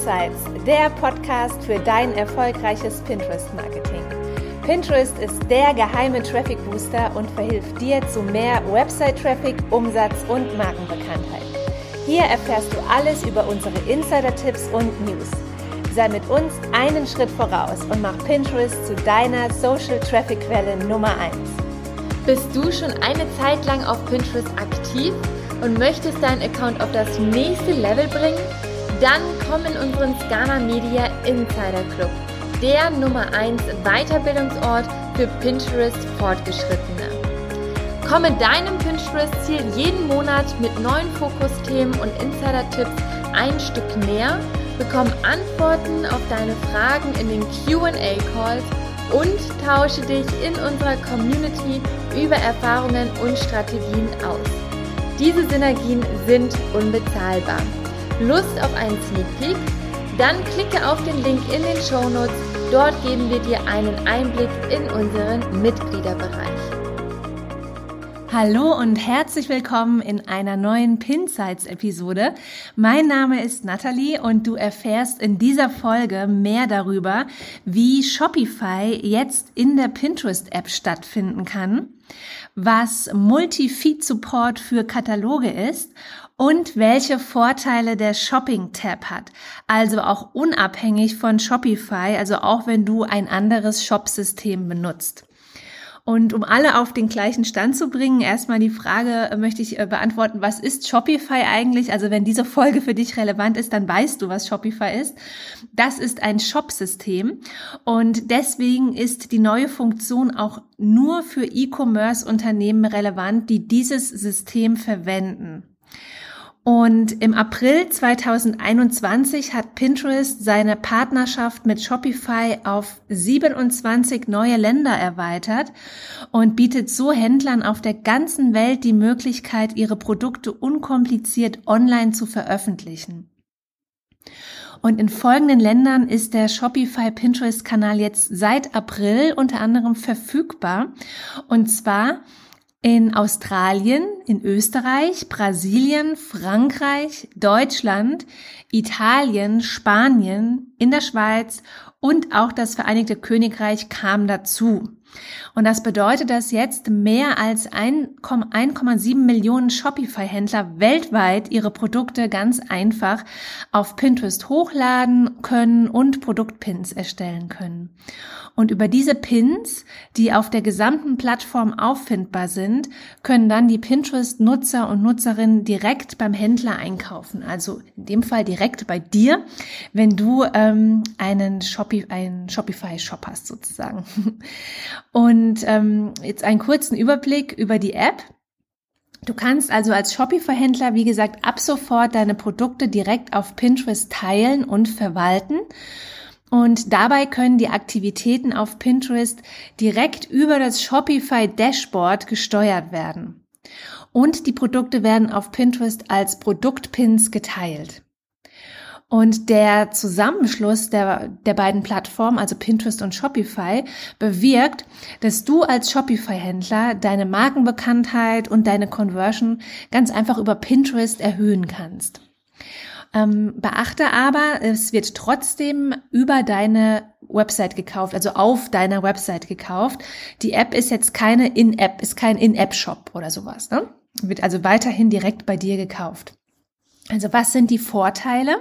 Pinsights, der Podcast für dein erfolgreiches Pinterest-Marketing. Pinterest ist der geheime Traffic Booster und verhilft dir zu mehr Website-Traffic, Umsatz und Markenbekanntheit. Hier erfährst du alles über unsere Insider-Tipps und News. Sei mit uns einen Schritt voraus und mach Pinterest zu deiner Social Traffic Quelle Nummer 1. Bist du schon eine Zeit lang auf Pinterest aktiv und möchtest deinen Account auf das nächste Level bringen? Dann komm in unseren Scana Media Insider Club, der Nummer 1 Weiterbildungsort für Pinterest Fortgeschrittene. Komm mit deinem Pinterest-Ziel jeden Monat mit neuen Fokusthemen und Insider-Tipps ein Stück näher, bekomm Antworten auf deine Fragen in den QA-Calls und tausche dich in unserer Community über Erfahrungen und Strategien aus. Diese Synergien sind unbezahlbar. Lust auf einen Sneak Peek? Dann klicke auf den Link in den Show Notes. Dort geben wir dir einen Einblick in unseren Mitgliederbereich. Hallo und herzlich willkommen in einer neuen Pinsights-Episode. Mein Name ist Nathalie und du erfährst in dieser Folge mehr darüber, wie Shopify jetzt in der Pinterest-App stattfinden kann, was Multi-Feed-Support für Kataloge ist und welche Vorteile der Shopping-Tab hat. Also auch unabhängig von Shopify, also auch wenn du ein anderes Shop-System benutzt. Und um alle auf den gleichen Stand zu bringen, erstmal die Frage äh, möchte ich äh, beantworten, was ist Shopify eigentlich? Also wenn diese Folge für dich relevant ist, dann weißt du, was Shopify ist. Das ist ein Shop-System und deswegen ist die neue Funktion auch nur für E-Commerce-Unternehmen relevant, die dieses System verwenden. Und im April 2021 hat Pinterest seine Partnerschaft mit Shopify auf 27 neue Länder erweitert und bietet so Händlern auf der ganzen Welt die Möglichkeit, ihre Produkte unkompliziert online zu veröffentlichen. Und in folgenden Ländern ist der Shopify Pinterest Kanal jetzt seit April unter anderem verfügbar. Und zwar in Australien, in Österreich, Brasilien, Frankreich, Deutschland, Italien, Spanien, in der Schweiz und auch das Vereinigte Königreich kam dazu. Und das bedeutet, dass jetzt mehr als 1,7 Millionen Shopify-Händler weltweit ihre Produkte ganz einfach auf Pinterest hochladen können und Produktpins erstellen können. Und über diese Pins, die auf der gesamten Plattform auffindbar sind, können dann die Pinterest-Nutzer und Nutzerinnen direkt beim Händler einkaufen. Also in dem Fall direkt bei dir, wenn du ähm, einen, Shopify, einen Shopify-Shop hast sozusagen. Und ähm, jetzt einen kurzen Überblick über die App. Du kannst also als Shopify-Händler, wie gesagt, ab sofort deine Produkte direkt auf Pinterest teilen und verwalten. Und dabei können die Aktivitäten auf Pinterest direkt über das Shopify Dashboard gesteuert werden. Und die Produkte werden auf Pinterest als Produktpins geteilt. Und der Zusammenschluss der, der beiden Plattformen, also Pinterest und Shopify, bewirkt, dass du als Shopify-Händler deine Markenbekanntheit und deine Conversion ganz einfach über Pinterest erhöhen kannst. Ähm, beachte aber, es wird trotzdem über deine Website gekauft, also auf deiner Website gekauft. Die App ist jetzt keine In-App, ist kein In-App-Shop oder sowas. Ne? Wird also weiterhin direkt bei dir gekauft. Also was sind die Vorteile?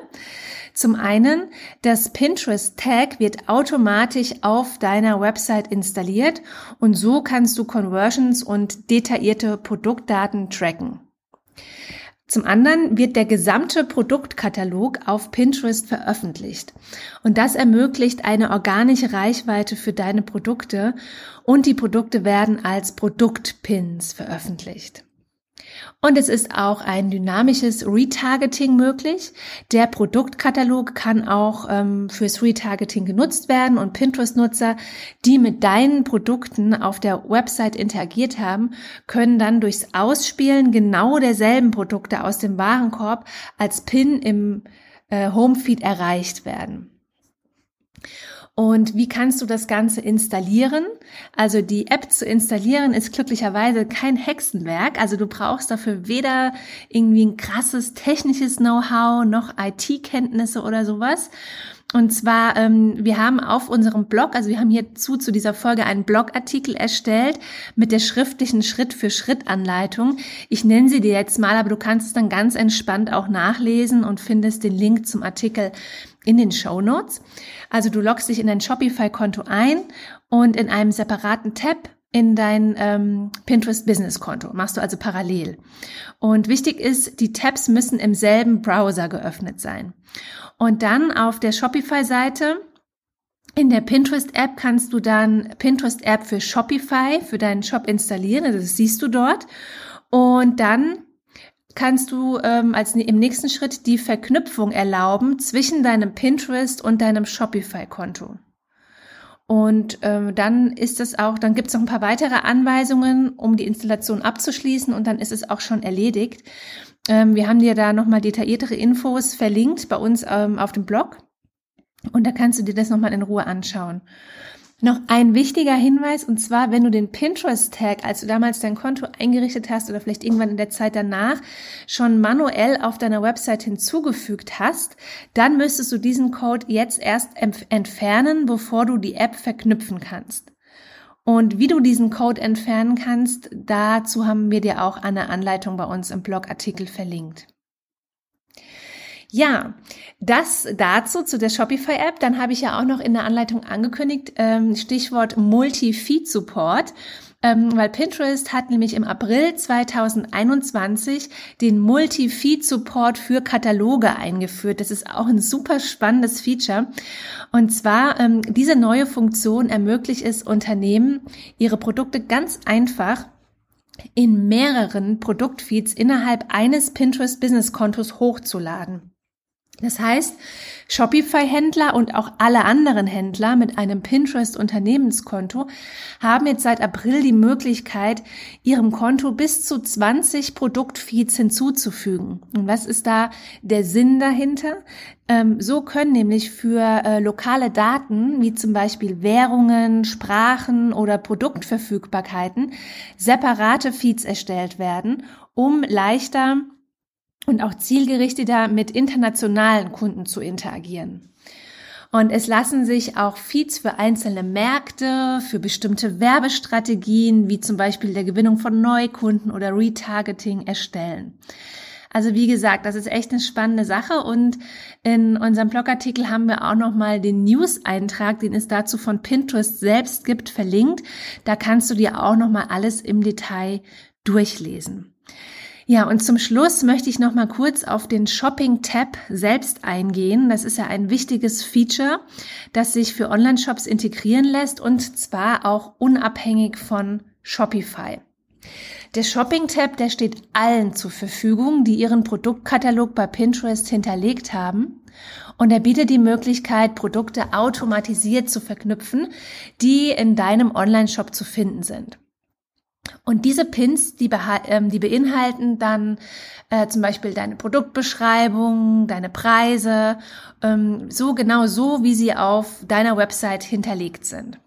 Zum einen, das Pinterest Tag wird automatisch auf deiner Website installiert und so kannst du Conversions und detaillierte Produktdaten tracken. Zum anderen wird der gesamte Produktkatalog auf Pinterest veröffentlicht. Und das ermöglicht eine organische Reichweite für deine Produkte und die Produkte werden als Produktpins veröffentlicht. Und es ist auch ein dynamisches Retargeting möglich. Der Produktkatalog kann auch ähm, fürs Retargeting genutzt werden und Pinterest-Nutzer, die mit deinen Produkten auf der Website interagiert haben, können dann durchs Ausspielen genau derselben Produkte aus dem Warenkorb als Pin im äh, Homefeed erreicht werden. Und wie kannst du das Ganze installieren? Also die App zu installieren ist glücklicherweise kein Hexenwerk. Also du brauchst dafür weder irgendwie ein krasses technisches Know-how noch IT-Kenntnisse oder sowas. Und zwar, ähm, wir haben auf unserem Blog, also wir haben hierzu zu dieser Folge einen Blogartikel erstellt mit der schriftlichen Schritt-für-Schritt-Anleitung. Ich nenne sie dir jetzt mal, aber du kannst es dann ganz entspannt auch nachlesen und findest den Link zum Artikel in den Show Notes. Also du loggst dich in dein Shopify-Konto ein und in einem separaten Tab in dein ähm, Pinterest Business Konto. Machst du also parallel. Und wichtig ist, die Tabs müssen im selben Browser geöffnet sein. Und dann auf der Shopify-Seite in der Pinterest-App kannst du dann Pinterest-App für Shopify, für deinen Shop installieren. Also das siehst du dort. Und dann kannst du ähm, als im nächsten Schritt die Verknüpfung erlauben zwischen deinem Pinterest und deinem Shopify-Konto. Und ähm, dann ist es auch, dann gibt es noch ein paar weitere Anweisungen, um die Installation abzuschließen und dann ist es auch schon erledigt. Ähm, wir haben dir da nochmal detailliertere Infos verlinkt bei uns ähm, auf dem Blog und da kannst du dir das nochmal in Ruhe anschauen. Noch ein wichtiger Hinweis, und zwar, wenn du den Pinterest-Tag, als du damals dein Konto eingerichtet hast oder vielleicht irgendwann in der Zeit danach, schon manuell auf deiner Website hinzugefügt hast, dann müsstest du diesen Code jetzt erst entfernen, bevor du die App verknüpfen kannst. Und wie du diesen Code entfernen kannst, dazu haben wir dir auch eine Anleitung bei uns im Blogartikel verlinkt. Ja, das dazu zu der Shopify-App. Dann habe ich ja auch noch in der Anleitung angekündigt, ähm, Stichwort Multi-Feed-Support. Ähm, weil Pinterest hat nämlich im April 2021 den Multi-Feed-Support für Kataloge eingeführt. Das ist auch ein super spannendes Feature. Und zwar, ähm, diese neue Funktion ermöglicht es Unternehmen, ihre Produkte ganz einfach in mehreren Produktfeeds innerhalb eines Pinterest Business Kontos hochzuladen. Das heißt, Shopify-Händler und auch alle anderen Händler mit einem Pinterest-Unternehmenskonto haben jetzt seit April die Möglichkeit, ihrem Konto bis zu 20 Produktfeeds hinzuzufügen. Und was ist da der Sinn dahinter? Ähm, so können nämlich für äh, lokale Daten, wie zum Beispiel Währungen, Sprachen oder Produktverfügbarkeiten, separate Feeds erstellt werden, um leichter und auch zielgerichteter mit internationalen Kunden zu interagieren. Und es lassen sich auch Feeds für einzelne Märkte, für bestimmte Werbestrategien, wie zum Beispiel der Gewinnung von Neukunden oder Retargeting erstellen. Also wie gesagt, das ist echt eine spannende Sache und in unserem Blogartikel haben wir auch nochmal den News-Eintrag, den es dazu von Pinterest selbst gibt, verlinkt. Da kannst du dir auch nochmal alles im Detail durchlesen. Ja, und zum Schluss möchte ich noch mal kurz auf den Shopping-Tab selbst eingehen. Das ist ja ein wichtiges Feature, das sich für Online-Shops integrieren lässt und zwar auch unabhängig von Shopify. Der Shopping-Tab, der steht allen zur Verfügung, die ihren Produktkatalog bei Pinterest hinterlegt haben. Und er bietet die Möglichkeit, Produkte automatisiert zu verknüpfen, die in deinem Online-Shop zu finden sind. Und diese Pins, die, ähm, die beinhalten dann äh, zum Beispiel deine Produktbeschreibung, deine Preise, ähm, so genau so, wie sie auf deiner Website hinterlegt sind.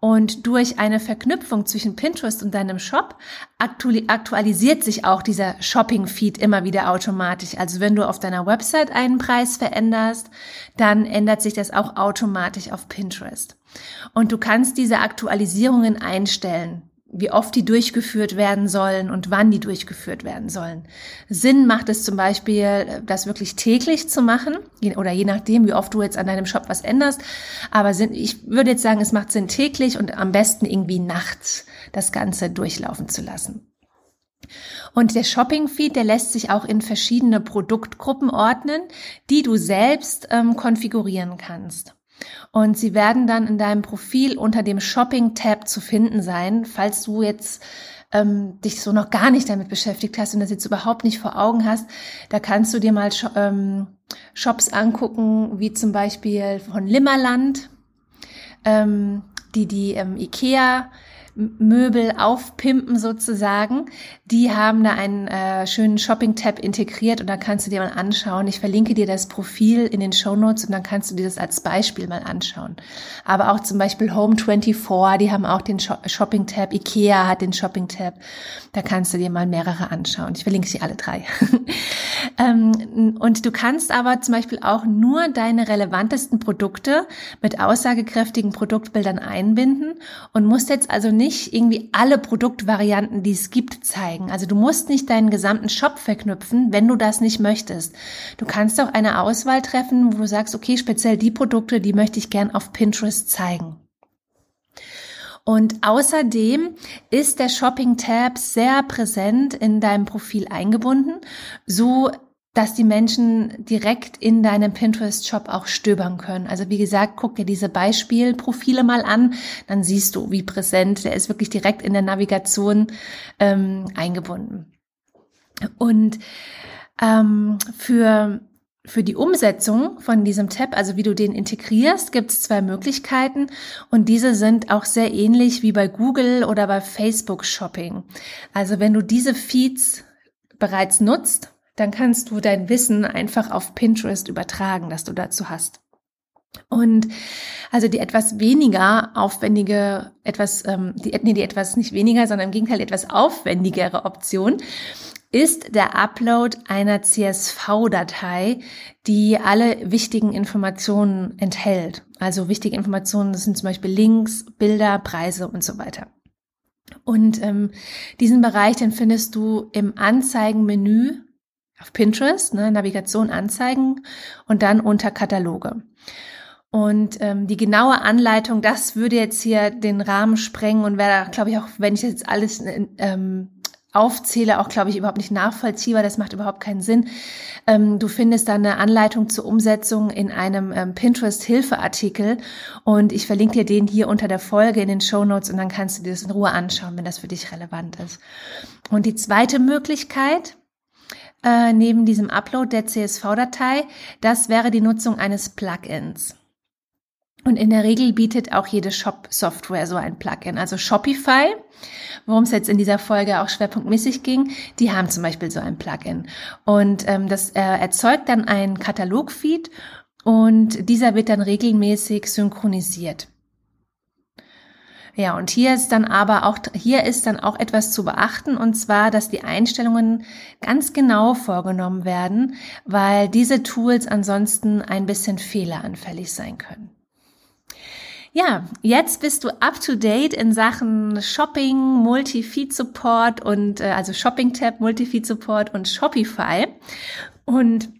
Und durch eine Verknüpfung zwischen Pinterest und deinem Shop aktualisiert sich auch dieser Shopping-Feed immer wieder automatisch. Also wenn du auf deiner Website einen Preis veränderst, dann ändert sich das auch automatisch auf Pinterest. Und du kannst diese Aktualisierungen einstellen wie oft die durchgeführt werden sollen und wann die durchgeführt werden sollen. Sinn macht es zum Beispiel, das wirklich täglich zu machen oder je nachdem, wie oft du jetzt an deinem Shop was änderst. Aber ich würde jetzt sagen, es macht Sinn täglich und am besten irgendwie nachts das Ganze durchlaufen zu lassen. Und der Shopping-Feed, der lässt sich auch in verschiedene Produktgruppen ordnen, die du selbst ähm, konfigurieren kannst. Und sie werden dann in deinem Profil unter dem Shopping-Tab zu finden sein, falls du jetzt ähm, dich so noch gar nicht damit beschäftigt hast und das jetzt überhaupt nicht vor Augen hast. Da kannst du dir mal ähm, Shops angucken, wie zum Beispiel von Limmerland, ähm, die die ähm, IKEA Möbel aufpimpen sozusagen, die haben da einen äh, schönen Shopping-Tab integriert und da kannst du dir mal anschauen. Ich verlinke dir das Profil in den Show Notes und dann kannst du dir das als Beispiel mal anschauen. Aber auch zum Beispiel Home24, die haben auch den Shopping-Tab. Ikea hat den Shopping-Tab. Da kannst du dir mal mehrere anschauen. Ich verlinke sie alle drei. ähm, und du kannst aber zum Beispiel auch nur deine relevantesten Produkte mit aussagekräftigen Produktbildern einbinden und musst jetzt also nicht irgendwie alle Produktvarianten, die es gibt, zeigen. Also du musst nicht deinen gesamten Shop verknüpfen, wenn du das nicht möchtest. Du kannst auch eine Auswahl treffen, wo du sagst, okay, speziell die Produkte, die möchte ich gern auf Pinterest zeigen. Und außerdem ist der Shopping-Tab sehr präsent in deinem Profil eingebunden, so dass die Menschen direkt in deinem Pinterest-Shop auch stöbern können. Also wie gesagt, guck dir diese Beispielprofile mal an, dann siehst du, wie präsent der ist wirklich direkt in der Navigation ähm, eingebunden. Und ähm, für für die Umsetzung von diesem Tab, also wie du den integrierst, gibt es zwei Möglichkeiten und diese sind auch sehr ähnlich wie bei Google oder bei Facebook Shopping. Also wenn du diese Feeds bereits nutzt, dann kannst du dein Wissen einfach auf Pinterest übertragen, das du dazu hast. Und also die etwas weniger aufwendige, etwas, ähm, die, nee, die etwas nicht weniger, sondern im Gegenteil etwas aufwendigere Option ist der Upload einer CSV-Datei, die alle wichtigen Informationen enthält. Also wichtige Informationen das sind zum Beispiel Links, Bilder, Preise und so weiter. Und ähm, diesen Bereich, den findest du im Anzeigenmenü auf Pinterest, ne, Navigation anzeigen und dann unter Kataloge. Und ähm, die genaue Anleitung, das würde jetzt hier den Rahmen sprengen und wäre, glaube ich, auch, wenn ich jetzt alles ähm, aufzähle, auch, glaube ich, überhaupt nicht nachvollziehbar. Das macht überhaupt keinen Sinn. Ähm, du findest da eine Anleitung zur Umsetzung in einem ähm, Pinterest-Hilfeartikel und ich verlinke dir den hier unter der Folge in den Show Notes und dann kannst du dir das in Ruhe anschauen, wenn das für dich relevant ist. Und die zweite Möglichkeit, äh, neben diesem Upload der CSV-Datei, das wäre die Nutzung eines Plugins. Und in der Regel bietet auch jede Shop-Software so ein Plugin. Also Shopify, worum es jetzt in dieser Folge auch schwerpunktmäßig ging, die haben zum Beispiel so ein Plugin. Und ähm, das äh, erzeugt dann einen Katalogfeed und dieser wird dann regelmäßig synchronisiert. Ja, und hier ist dann aber auch, hier ist dann auch etwas zu beachten, und zwar, dass die Einstellungen ganz genau vorgenommen werden, weil diese Tools ansonsten ein bisschen fehleranfällig sein können. Ja, jetzt bist du up to date in Sachen Shopping, Multi-Feed Support und äh, also Shopping Tab, Multi-Feed Support und Shopify. Und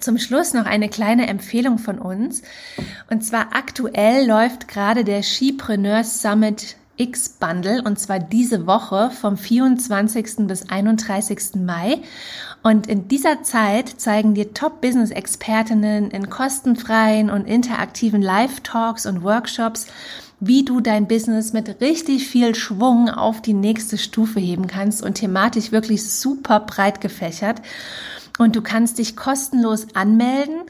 zum Schluss noch eine kleine Empfehlung von uns. Und zwar aktuell läuft gerade der Skipreneur Summit X Bundle und zwar diese Woche vom 24. bis 31. Mai. Und in dieser Zeit zeigen dir Top-Business-Expertinnen in kostenfreien und interaktiven Live-Talks und Workshops, wie du dein Business mit richtig viel Schwung auf die nächste Stufe heben kannst und thematisch wirklich super breit gefächert. Und du kannst dich kostenlos anmelden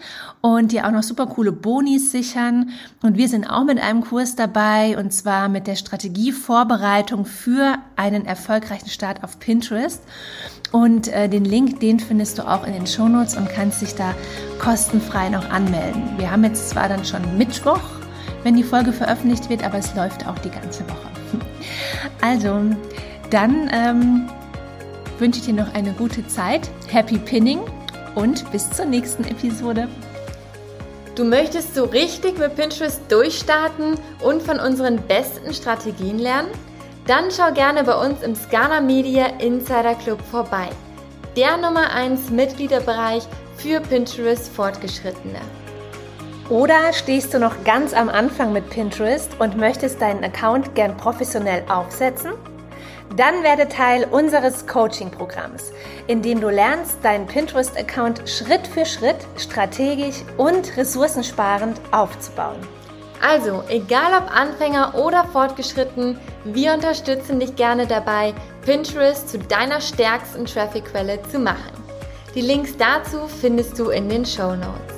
und dir auch noch super coole Bonis sichern. Und wir sind auch mit einem Kurs dabei und zwar mit der Strategievorbereitung für einen erfolgreichen Start auf Pinterest. Und äh, den Link, den findest du auch in den Shownotes und kannst dich da kostenfrei noch anmelden. Wir haben jetzt zwar dann schon Mittwoch, wenn die Folge veröffentlicht wird, aber es läuft auch die ganze Woche. Also, dann ähm, wünsche ich dir noch eine gute Zeit, Happy Pinning und bis zur nächsten Episode. Du möchtest so richtig mit Pinterest durchstarten und von unseren besten Strategien lernen? Dann schau gerne bei uns im Scana Media Insider Club vorbei. Der Nummer 1 Mitgliederbereich für Pinterest Fortgeschrittene. Oder stehst du noch ganz am Anfang mit Pinterest und möchtest deinen Account gern professionell aufsetzen? Dann werde Teil unseres Coaching-Programms, in dem du lernst, deinen Pinterest-Account Schritt für Schritt strategisch und ressourcensparend aufzubauen. Also, egal ob Anfänger oder fortgeschritten, wir unterstützen dich gerne dabei, Pinterest zu deiner stärksten Traffic-Quelle zu machen. Die Links dazu findest du in den Show Notes.